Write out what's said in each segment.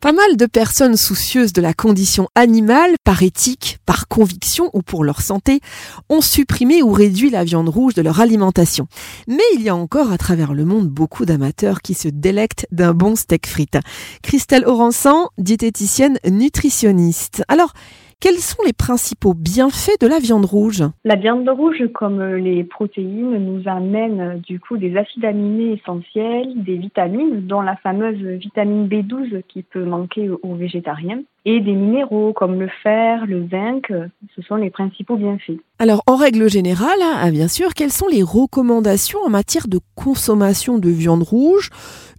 Pas mal de personnes soucieuses de la condition animale, par éthique, par conviction ou pour leur santé, ont supprimé ou réduit la viande rouge de leur alimentation. Mais il y a encore à travers le monde beaucoup d'amateurs qui se délectent d'un bon steak frites. Christelle Oransan, diététicienne nutritionniste. Alors, quels sont les principaux bienfaits de la viande rouge? La viande rouge, comme les protéines, nous amène du coup des acides aminés essentiels, des vitamines, dont la fameuse vitamine B12 qui peut manquer aux végétariens, et des minéraux comme le fer, le zinc. Ce sont les principaux bienfaits. Alors, en règle générale, hein, bien sûr, quelles sont les recommandations en matière de consommation de viande rouge?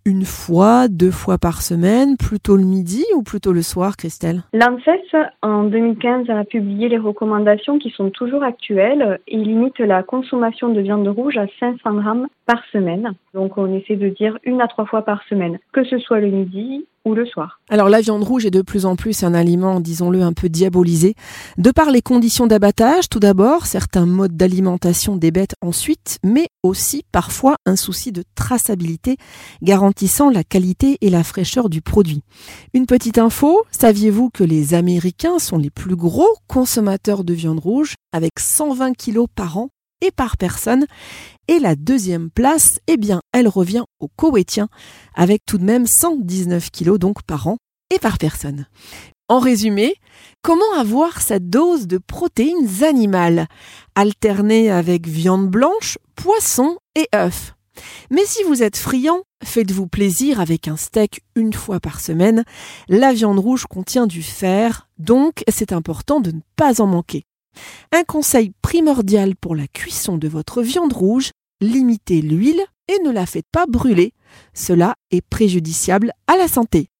Une fois, deux fois par semaine, plutôt le midi ou plutôt le soir, Christelle? L'ANSES, en 2015, a publié les recommandations qui sont toujours actuelles et limite la consommation de viande rouge à 500 grammes par semaine. Donc on essaie de dire une à trois fois par semaine, que ce soit le midi Alors la viande rouge est de plus en plus un aliment, disons-le, un peu diabolisé. De par les conditions d'abattage, tout d'abord, certains modes d'alimentation des bêtes ensuite, mais aussi parfois un souci de traçabilité garantissant la qualité et la fraîcheur du produit. Une petite info, saviez-vous que les Américains sont les plus gros consommateurs de viande rouge avec 120 kilos par an et par personne. Et la deuxième place, eh bien, elle revient aux Koweïtiens avec tout de même 119 kilos donc par an et par personne. En résumé, comment avoir cette dose de protéines animales alternée avec viande blanche, poisson et œufs mais si vous êtes friand, faites-vous plaisir avec un steak une fois par semaine. La viande rouge contient du fer, donc c'est important de ne pas en manquer. Un conseil primordial pour la cuisson de votre viande rouge, limitez l'huile et ne la faites pas brûler. Cela est préjudiciable à la santé.